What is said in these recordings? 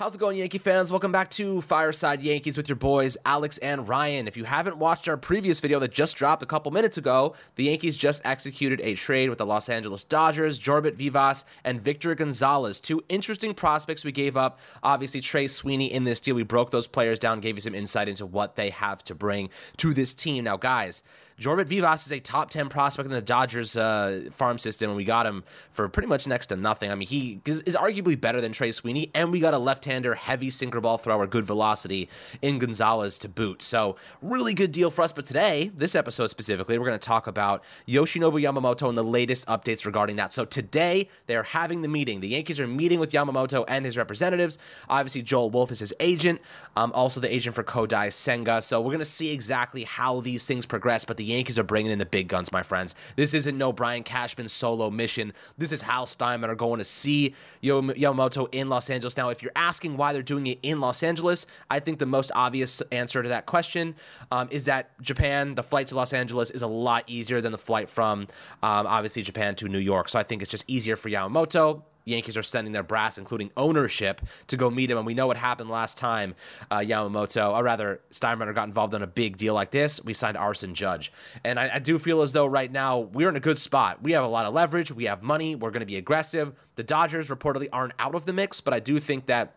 How's it going, Yankee fans? Welcome back to Fireside Yankees with your boys, Alex and Ryan. If you haven't watched our previous video that just dropped a couple minutes ago, the Yankees just executed a trade with the Los Angeles Dodgers, Jorbit Vivas, and Victor Gonzalez. Two interesting prospects we gave up. Obviously, Trey Sweeney in this deal, we broke those players down, gave you some insight into what they have to bring to this team. Now, guys, Jorbit Vivas is a top 10 prospect in the Dodgers uh, farm system, and we got him for pretty much next to nothing. I mean, he is, arguably better than Trey Sweeney, and we got a left hander, heavy sinker ball thrower, good velocity in Gonzalez to boot. So, really good deal for us. But today, this episode specifically, we're going to talk about Yoshinobu Yamamoto and the latest updates regarding that. So, today, they're having the meeting. The Yankees are meeting with Yamamoto and his representatives. Obviously, Joel Wolfe is his agent, um, also the agent for Kodai Senga. So, we're going to see exactly how these things progress. But the Yankees are bringing in the big guns, my friends. This isn't no Brian Cashman solo mission. This is Hal are going to see Yamamoto in Los Angeles. Now, if you're asking why they're doing it in Los Angeles, I think the most obvious answer to that question um, is that Japan, the flight to Los Angeles is a lot easier than the flight from um, obviously Japan to New York. So I think it's just easier for Yamamoto. Yankees are sending their brass, including ownership, to go meet him. And we know what happened last time uh, Yamamoto, or rather, Steinbrenner got involved in a big deal like this. We signed Aaron Judge. And I, I do feel as though right now we're in a good spot. We have a lot of leverage, we have money, we're going to be aggressive. The Dodgers reportedly aren't out of the mix, but I do think that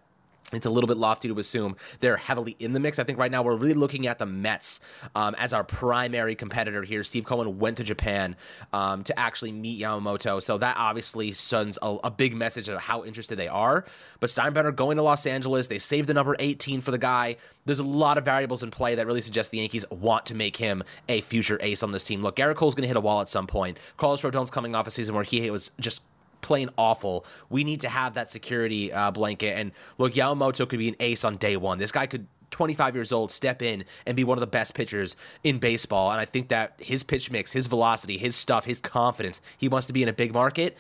it's a little bit lofty to assume they're heavily in the mix. I think right now we're really looking at the Mets um, as our primary competitor here. Steve Cohen went to Japan um, to actually meet Yamamoto, so that obviously sends a, a, big message of how interested they are. But Steinbrenner going to Los Angeles, they saved the number 18 for the guy. There's a lot of variables in play that really suggest the Yankees want to make him a future ace on this team. Look, Gerrit Cole's going to hit a wall at some point. Carlos Rodon's coming off a season where he was just plain awful. We need to have that security uh, blanket. And look, Yamamoto could be an ace on day one. This guy could 25 years old step in and be one of the best pitchers in baseball. And I think that his pitch mix, his velocity, his stuff, his confidence, he wants to be in a big market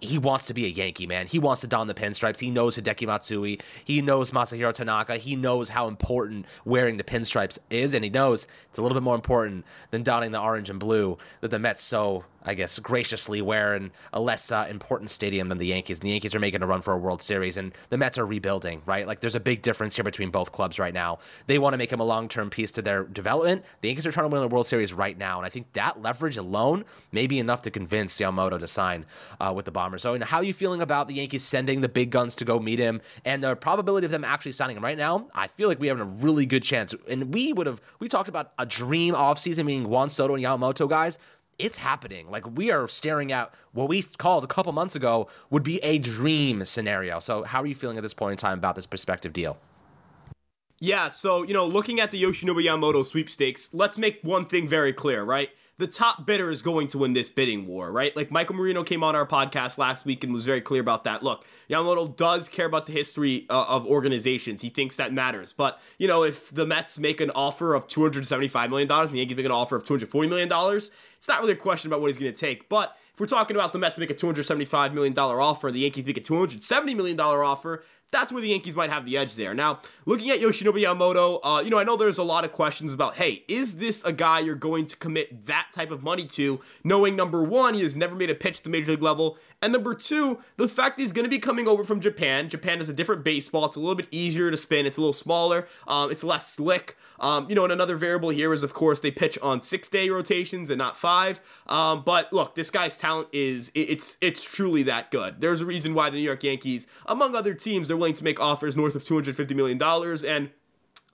he wants to be a Yankee, man. He wants to don the pinstripes. He knows Hideki Matsui. He knows Masahiro Tanaka. He knows how important wearing the pinstripes is, and he knows it's a little bit more important than donning the orange and blue that the Mets so I guess, graciously wear in a less uh, important stadium than the Yankees. And the Yankees are making a run for a World Series, and the Mets are rebuilding, right? Like, there's a big difference here between both clubs right now. They want to make him a long term piece to their development. The Yankees are trying to win the World Series right now, and I think that leverage alone may be enough to convince Yamamoto to sign uh, with the Bombers. So, know, how are you feeling about the Yankees sending the big guns to go meet him and the probability of them actually signing him right now? I feel like we have a really good chance. And we would have, we talked about a dream offseason being Juan Soto and Yamamoto guys it's happening. Like we are staring at what we called a couple months ago would be a dream scenario. So, how are you feeling at this point in time about this prospective deal? Yeah, so, you know, looking at the Yoshinobu Yamamoto sweepstakes, let's make one thing very clear, right? The top bidder is going to win this bidding war, right? Like Michael Marino came on our podcast last week and was very clear about that. Look, Yamamoto does care about the history uh, of organizations. He thinks that matters. But, you know, if the Mets make an offer of $275 million and the Yankees make an offer of $240 million, it's not really a question about what he's going to take. But if we're talking about the Mets make a $275 million offer and the Yankees make a $270 million offer, that's where the Yankees might have the edge there. Now, looking at Yoshinobu Yamamoto, uh, you know, I know there's a lot of questions about, hey, is this a guy you're going to commit that type of money to, knowing number one, he has never made a pitch at the major league level, and number two, the fact he's going to be coming over from Japan. Japan is a different baseball. It's a little bit easier to spin. It's a little smaller. Um, it's less slick. Um, you know, and another variable here is, of course, they pitch on six day rotations and not five. Um, but look, this guy's talent is it's it's truly that good. There's a reason why the New York Yankees, among other teams, they're willing to make offers north of 250 million dollars and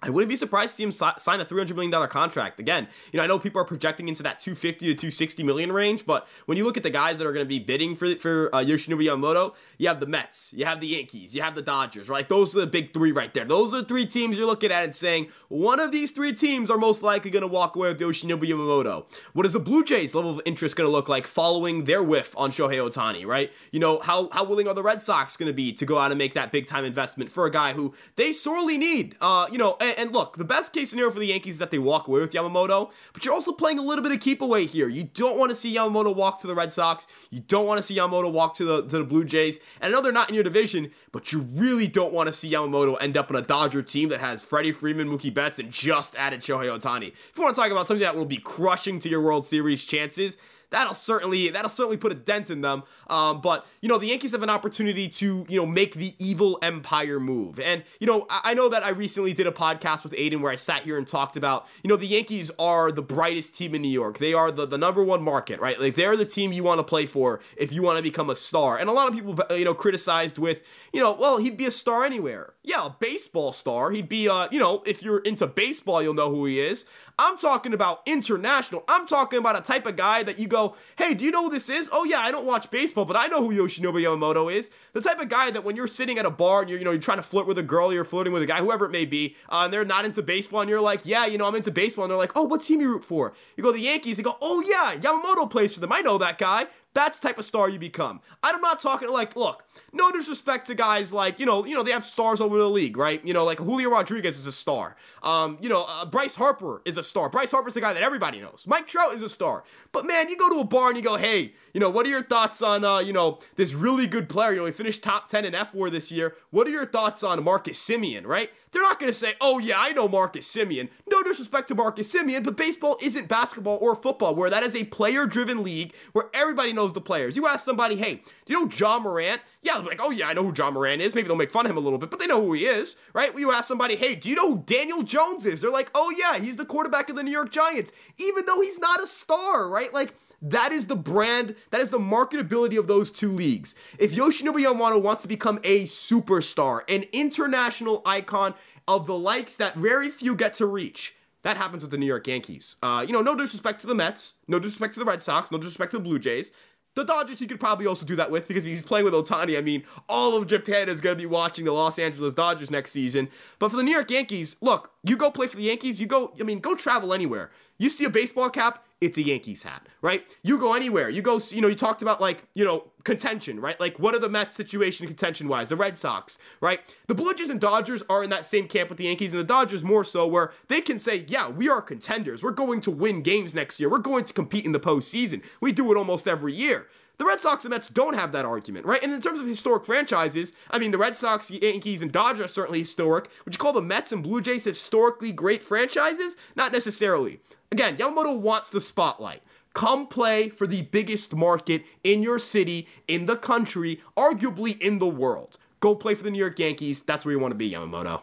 I wouldn't be surprised to see him sign a $300 million contract. Again, you know, I know people are projecting into that 250 to 260 million range, but when you look at the guys that are going to be bidding for for uh, Yoshinobu Yamamoto, you have the Mets, you have the Yankees, you have the Dodgers, right? Those are the big three right there. Those are the three teams you're looking at and saying one of these three teams are most likely going to walk away with Yoshinobu Yamamoto. What is the Blue Jays' level of interest going to look like following their whiff on Shohei Ohtani, right? You know, how, how willing are the Red Sox going to be to go out and make that big time investment for a guy who they sorely need? Uh, you know, and, look, the best case scenario for the Yankees is that they walk away with Yamamoto, but you're also playing a little bit of keep away here. You don't want to see Yamamoto walk to the Red Sox. You don't want to see Yamamoto walk to the to the Blue Jays. And I know they're not in your division, but you really don't want to see Yamamoto end up in a Dodger team that has Freddie Freeman, Mookie Betts, and just added Shohei Ohtani. If you want to talk about something that will be crushing to your World Series chances, that'll certainly that'll certainly put a dent in them. Um, but you know, the Yankees have an opportunity to you know make the evil empire move. And you know, I, I know that I recently did a podcast with Aiden where I sat here and talked about you know the Yankees are the brightest team in New York. They are the the number one market, right? Like they're the team you want to play for if you want to become a star. And a lot of people you know criticized with you know, well, he'd be a star anywhere. Yeah, a baseball star. He'd be uh, you know, if you're into baseball, you'll know who he is. I'm talking about international. I'm talking about a type of guy that you go, hey, do you know who this is? Oh yeah, I don't watch baseball, but I know who Yoshinobu Yamamoto is. The type of guy that when you're sitting at a bar and you're, you know, you're trying to flirt with a girl, you're flirting with a guy, whoever it may be, uh, and they're not into baseball, and you're like, yeah, you know, I'm into baseball, and they're like, oh, what team you root for? You go the Yankees. They go, oh yeah, Yamamoto plays for them. I know that guy. That's the type of star you become. I'm not talking like, look, no disrespect to guys like, you know, you know, they have stars over the league, right? You know, like Julio Rodriguez is a star. Um, you know, uh, Bryce Harper is a star. Bryce Harper's the guy that everybody knows. Mike Trout is a star. But man, you go to a bar and you go, hey, you know, what are your thoughts on, uh, you know, this really good player? You know, he finished top 10 in F4 this year. What are your thoughts on Marcus Semien, right? They're not going to say, oh, yeah, I know Marcus Semien. No disrespect to Marcus Semien, but baseball isn't basketball or football, where that is a player driven league where everybody knows the players. You ask somebody, hey, do you know Ja Morant? Yeah, like, oh, yeah, I know who Ja Morant is. Maybe they'll make fun of him a little bit, but they know who he is, right? You ask somebody, hey, do you know who Daniel Jones is? They're like, oh, yeah, he's the quarterback of the New York Giants, even though he's not a star, right? Like, that is the brand, that is the marketability of those two leagues. If Yoshinobu Yamamoto wants to become a superstar, an international icon of the likes that very few get to reach, that happens with the New York Yankees. Uh, you know, no disrespect to the Mets, no disrespect to the Red Sox, no disrespect to the Blue Jays. The Dodgers, he could probably also do that with because he's playing with Ohtani. I mean, all of Japan is going to be watching the Los Angeles Dodgers next season. But for the New York Yankees, look, you go play for the Yankees, you go, I mean, go travel anywhere. You see a baseball cap, it's a Yankees hat, right? You go anywhere. You go, you know, you talked about like, you know, contention, right? Like, what are the Mets situation contention wise? The Red Sox, right? The Blue Jays and Dodgers are in that same camp with the Yankees, and the Dodgers more so, where they can say, yeah, we are contenders. We're going to win games next year. We're going to compete in the postseason. We do it almost every year. The Red Sox and Mets don't have that argument, right? And in terms of historic franchises, I mean, the Red Sox, Yankees, and Dodgers are certainly historic. Would you call the Mets and Blue Jays historically great franchises? Not necessarily. Again, Yamamoto wants the spotlight. Come play for the biggest market in your city, in the country, arguably in the world. Go play for the New York Yankees. That's where you want to be, Yamamoto.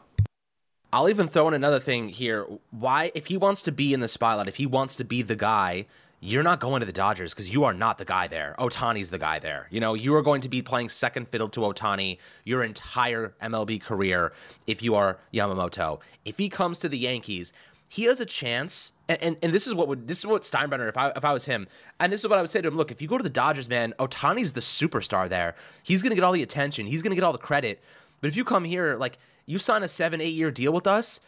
I'll even throw in another thing here. Why, if he wants to be in the spotlight, if he wants to be the guy, you're not going to the Dodgers because you are not the guy there. Ohtani's the guy there. You know, you are going to be playing second fiddle to Ohtani your entire MLB career if you are Yamamoto. If he comes to the Yankees, he has a chance. And, and, and this is what would this is what Steinbrenner if I if I was him and this is what I would say to him look if you go to the Dodgers man Ohtani's the superstar there he's gonna get all the attention he's gonna get all the credit but if you come here like you sign a seven eight year deal with us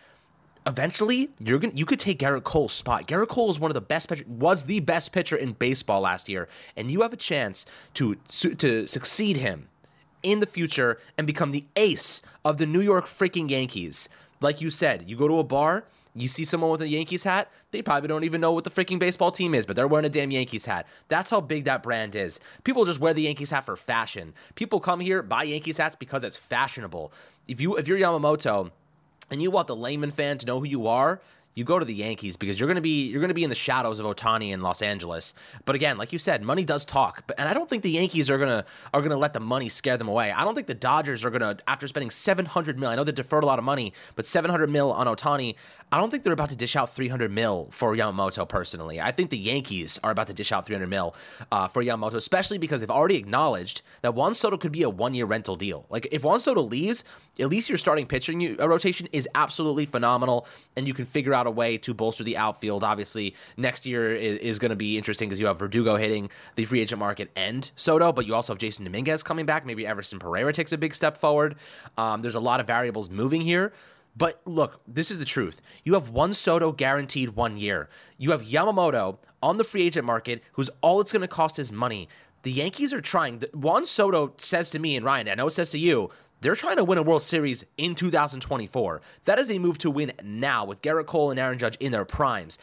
eventually you're to you could take Gerrit Cole's spot. Gerrit Cole is one of the best pitcher, was the best pitcher in baseball last year, and you have a chance to to succeed him in the future and become the ace of the New York freaking Yankees. Like you said, you go to a bar, you see someone with a Yankees hat, they probably don't even know what the freaking baseball team is, but they're wearing a damn Yankees hat. That's how big that brand is. People just wear the Yankees hat for fashion. People come here buy Yankees hats because it's fashionable. If you if you're Yamamoto, and you want the layman fan to know who you are, you go to the Yankees because you're going to be you're going to be in the shadows of Ohtani in Los Angeles. But again, like you said, money does talk. But and I don't think the Yankees are going to are to let the money scare them away. I don't think the Dodgers are going to after spending 700 mil. I know they deferred a lot of money, but 700 mil on Ohtani. I don't think they're about to dish out 300 mil for Yamamoto personally. I think the Yankees are about to dish out 300 mil uh, for Yamamoto, especially because they've already acknowledged that Juan Soto could be a one year rental deal. Like if Juan Soto leaves, at least your starting pitching rotation is absolutely phenomenal, and you can figure out a way to bolster the outfield. Obviously, next year is, is going to be interesting because you have Verdugo hitting the free agent market and Soto, but you also have Jasson Dominguez coming back. Maybe Everson Pereira takes a big step forward. Um, there's a lot of variables moving here. But look, this is the truth. You have Juan Soto guaranteed one year. You have Yamamoto on the free agent market, who's all it's going to cost is money. The Yankees are trying. Juan Soto says to me and Ryan, I know it says to you, they're trying to win a World Series in 2024. That is a move to win now with Gerrit Cole and Aaron Judge in their primes.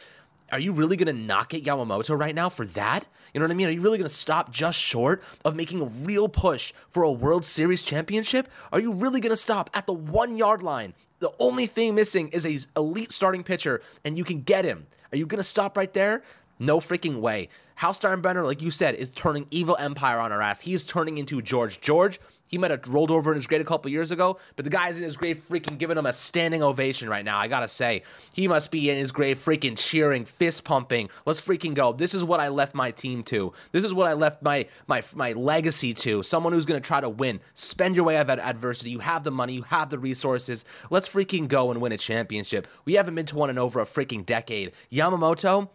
Are you really going to knock at Yamamoto right now for that? You know what I mean? Are you really going to stop just short of making a real push for a World Series championship? Are you really going to stop at the one yard line? The only thing missing is a elite starting pitcher, and you can get him. Are you going to stop right there? No freaking way. Hal Steinbrenner, like you said, is turning evil empire on our ass. He's turning into George. George, he might have rolled over in his grave a couple years ago, but the guy's in his grave freaking giving him a standing ovation right now. I gotta say, he must be in his grave freaking cheering, fist pumping. Let's freaking go. This is what I left my team to. This is what I left my my my legacy to. Someone who's gonna try to win. Spend your way out of adversity. You have the money. You have the resources. Let's freaking go and win a championship. We haven't been to one in over a freaking decade. Yamamoto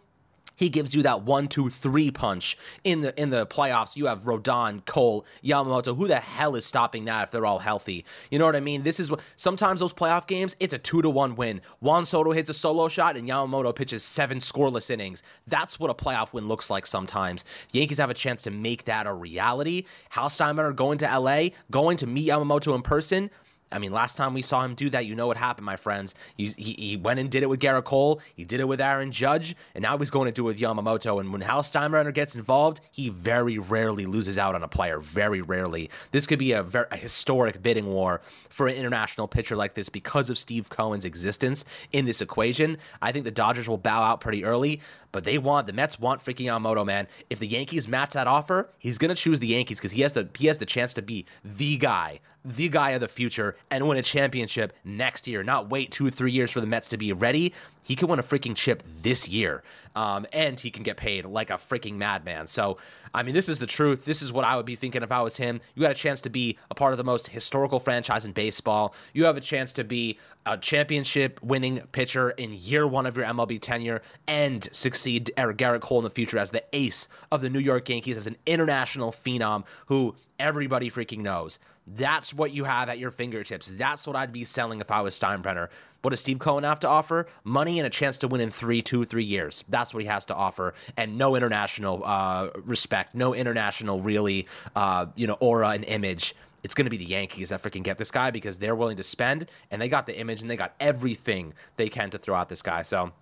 he gives you that one, two, three punch in the in the playoffs. You have Rodon, Cole, Yamamoto. Who the hell is stopping that if they're all healthy? You know what I mean? This is what sometimes those playoff games, it's a two to one win. Juan Soto hits a solo shot and Yamamoto pitches seven scoreless innings. That's what a playoff win looks like sometimes. Yankees have a chance to make that a reality. Hal Steinbrenner going to LA, going to meet Yamamoto in person. I mean, last time we saw him do that, you know what happened, my friends. He, he, he, went and did it with Gerrit Cole. He did it with Aaron Judge, and now he's going to do it with Yamamoto. And when Hal Steinbrenner gets involved, he very rarely loses out on a player. Very rarely. This could be a, very, a historic bidding war for an international pitcher like this because of Steve Cohen's existence in this equation. I think the Dodgers will bow out pretty early, but they want the Mets want freaking Yamamoto, man. If the Yankees match that offer, he's gonna choose the Yankees because he has the he has the chance to be the guy, the guy of the future, and win a championship next year. Not wait two or three years for the Mets to be ready. He can win a freaking chip this year, um, and he can get paid like a freaking madman. So, I mean, this is the truth. This is what I would be thinking if I was him. You got a chance to be a part of the most historical franchise in baseball. You have a chance to be a championship winning pitcher in year one of your MLB tenure and succeed Eric Gerrit Cole in the future as the ace of the New York Yankees as an international phenom who everybody freaking knows. That's what you have at your fingertips. That's what I'd be selling if I was Steinbrenner. What does Steve Cohen have to offer? Money and a chance to win in three, two, three years. That's what he has to offer, and no international uh, respect, no international really, uh, you know, aura and image. It's going to be the Yankees that freaking get this guy because they're willing to spend, and they got the image and they got everything they can to throw out this guy. So.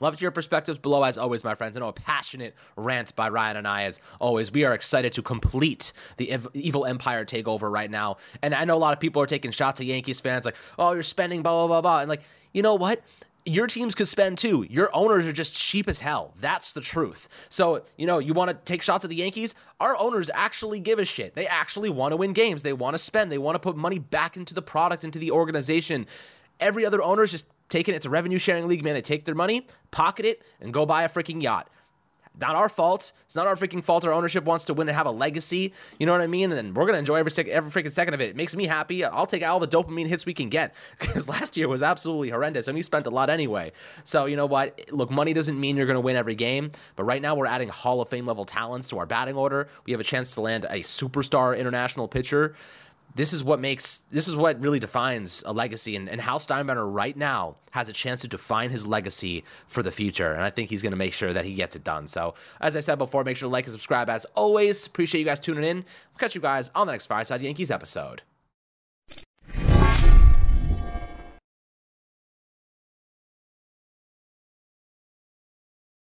Love your perspectives below, as always, my friends. I know a passionate rant by Ryan and I, as always. We are excited to complete the ev- evil empire takeover right now. And I know a lot of people are taking shots at Yankees fans, like, oh, you're spending, blah, blah, blah, blah. And, like, you know what? Your teams could spend too. Your owners are just cheap as hell. That's the truth. So, you know, you want to take shots at the Yankees? Our owners actually give a shit. They actually want to win games. They want to spend. They want to put money back into the product, into the organization. Every other owner is just taking it. It's a revenue sharing league, man. They take their money, pocket it, and go buy a freaking yacht. Not our fault. It's not our freaking fault. Our ownership wants to win and have a legacy. You know what I mean? And we're gonna enjoy every second, every freaking second of it. It makes me happy. I'll take all the dopamine hits we can get because last year was absolutely horrendous, and we spent a lot anyway. So you know what? Look, money doesn't mean you're gonna win every game, but right now we're adding Hall of Fame level talents to our batting order. We have a chance to land a superstar international pitcher this is what makes this is what really defines a legacy and, and Hal Steinbrenner right now has a chance to define his legacy for the future and I think he's going to make sure that he gets it done. So as I said before make sure to like and subscribe as always. Appreciate you guys tuning in. We'll catch you guys on the next Fireside Yankees episode